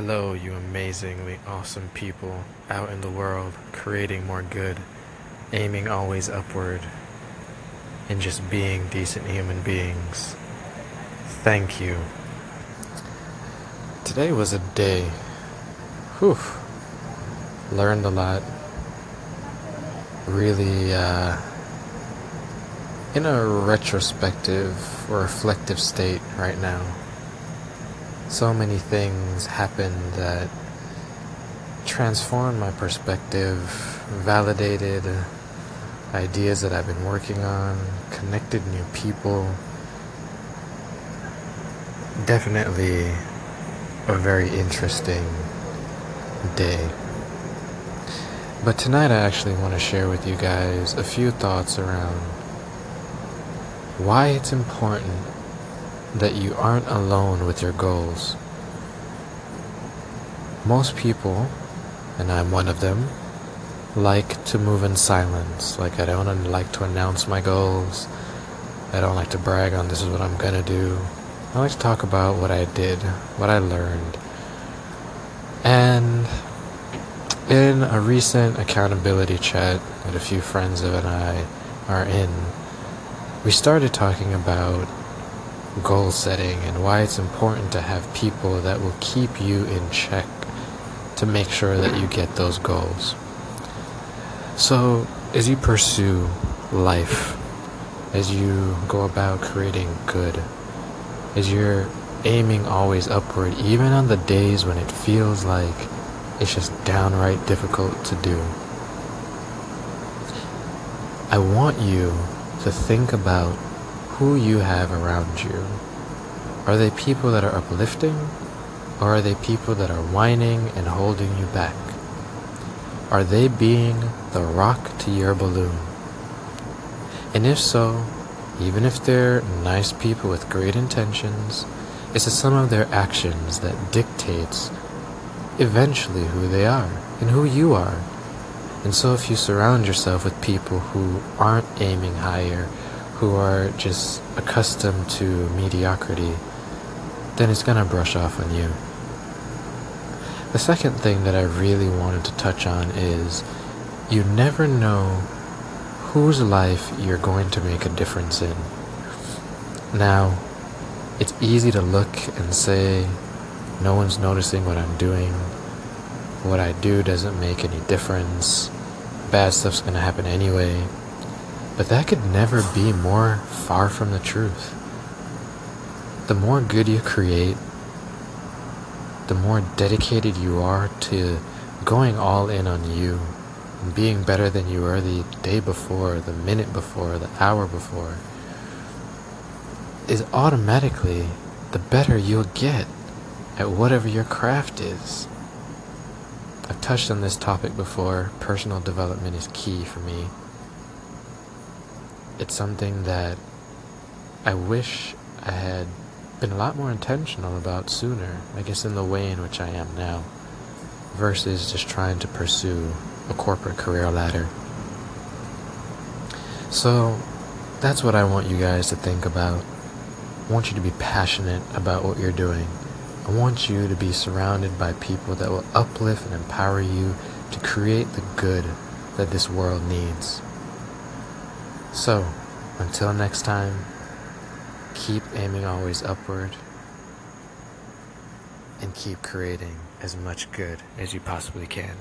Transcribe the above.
Hello, you amazingly awesome people out in the world, creating more good, aiming always upward, and just being decent human beings. Thank you. Today was a day. Whew. Learned a lot. Really, uh, in a retrospective or reflective state right now so many things happened that transformed my perspective, validated ideas that I've been working on, connected new people. Definitely a very interesting day. But tonight, I actually want to share with you guys a few thoughts around why it's important that you aren't alone with your goals. Most people, and I'm one of them, like to move in silence. Like, I don't like to announce my goals. I don't like to brag on this is what I'm gonna do. I like to talk about what I did, what I learned. And in a recent accountability chat that a few friends of and I are in, we started talking about goal setting and why it's important to have people that will keep you in check to make sure that you get those goals. So, as you pursue life, as you go about creating good, as you're aiming always upward, even on the days when it feels like it's just downright difficult to do, I want you to think about who you have around you. Are they people that are uplifting? Or are they people that are whining and holding you back? Are they being the rock to your balloon? And if so, even if they're nice people with great intentions, it's the sum of their actions that dictates eventually who they are and who you are. And so if you surround yourself with people who aren't aiming higher, who are just accustomed to mediocrity, then it's going to brush off on you. The second thing that I really wanted to touch on is you never know whose life you're going to make a difference in. Now, it's easy to look and say, no one's noticing what I'm doing. What I do doesn't make any difference. Bad stuff's to happen anyway. But that could never be more far from the truth. The more good you create, the more dedicated you are to going all in on you and being better than you were the day before, the minute before, the hour before, is automatically the better you'll get at whatever your craft is. I've touched on this topic before. Personal development is key for me it's something that I wish I had been a lot more intentional about sooner, I guess in the way in which I am now, versus just trying to pursue a corporate career ladder. So that's what I want you guys to think about. I want you to be passionate about what you're doing. I want you to be surrounded by people that will uplift and empower you to create the good that this world needs. So, until next time, keep aiming always upward and keep creating as much good as you possibly can.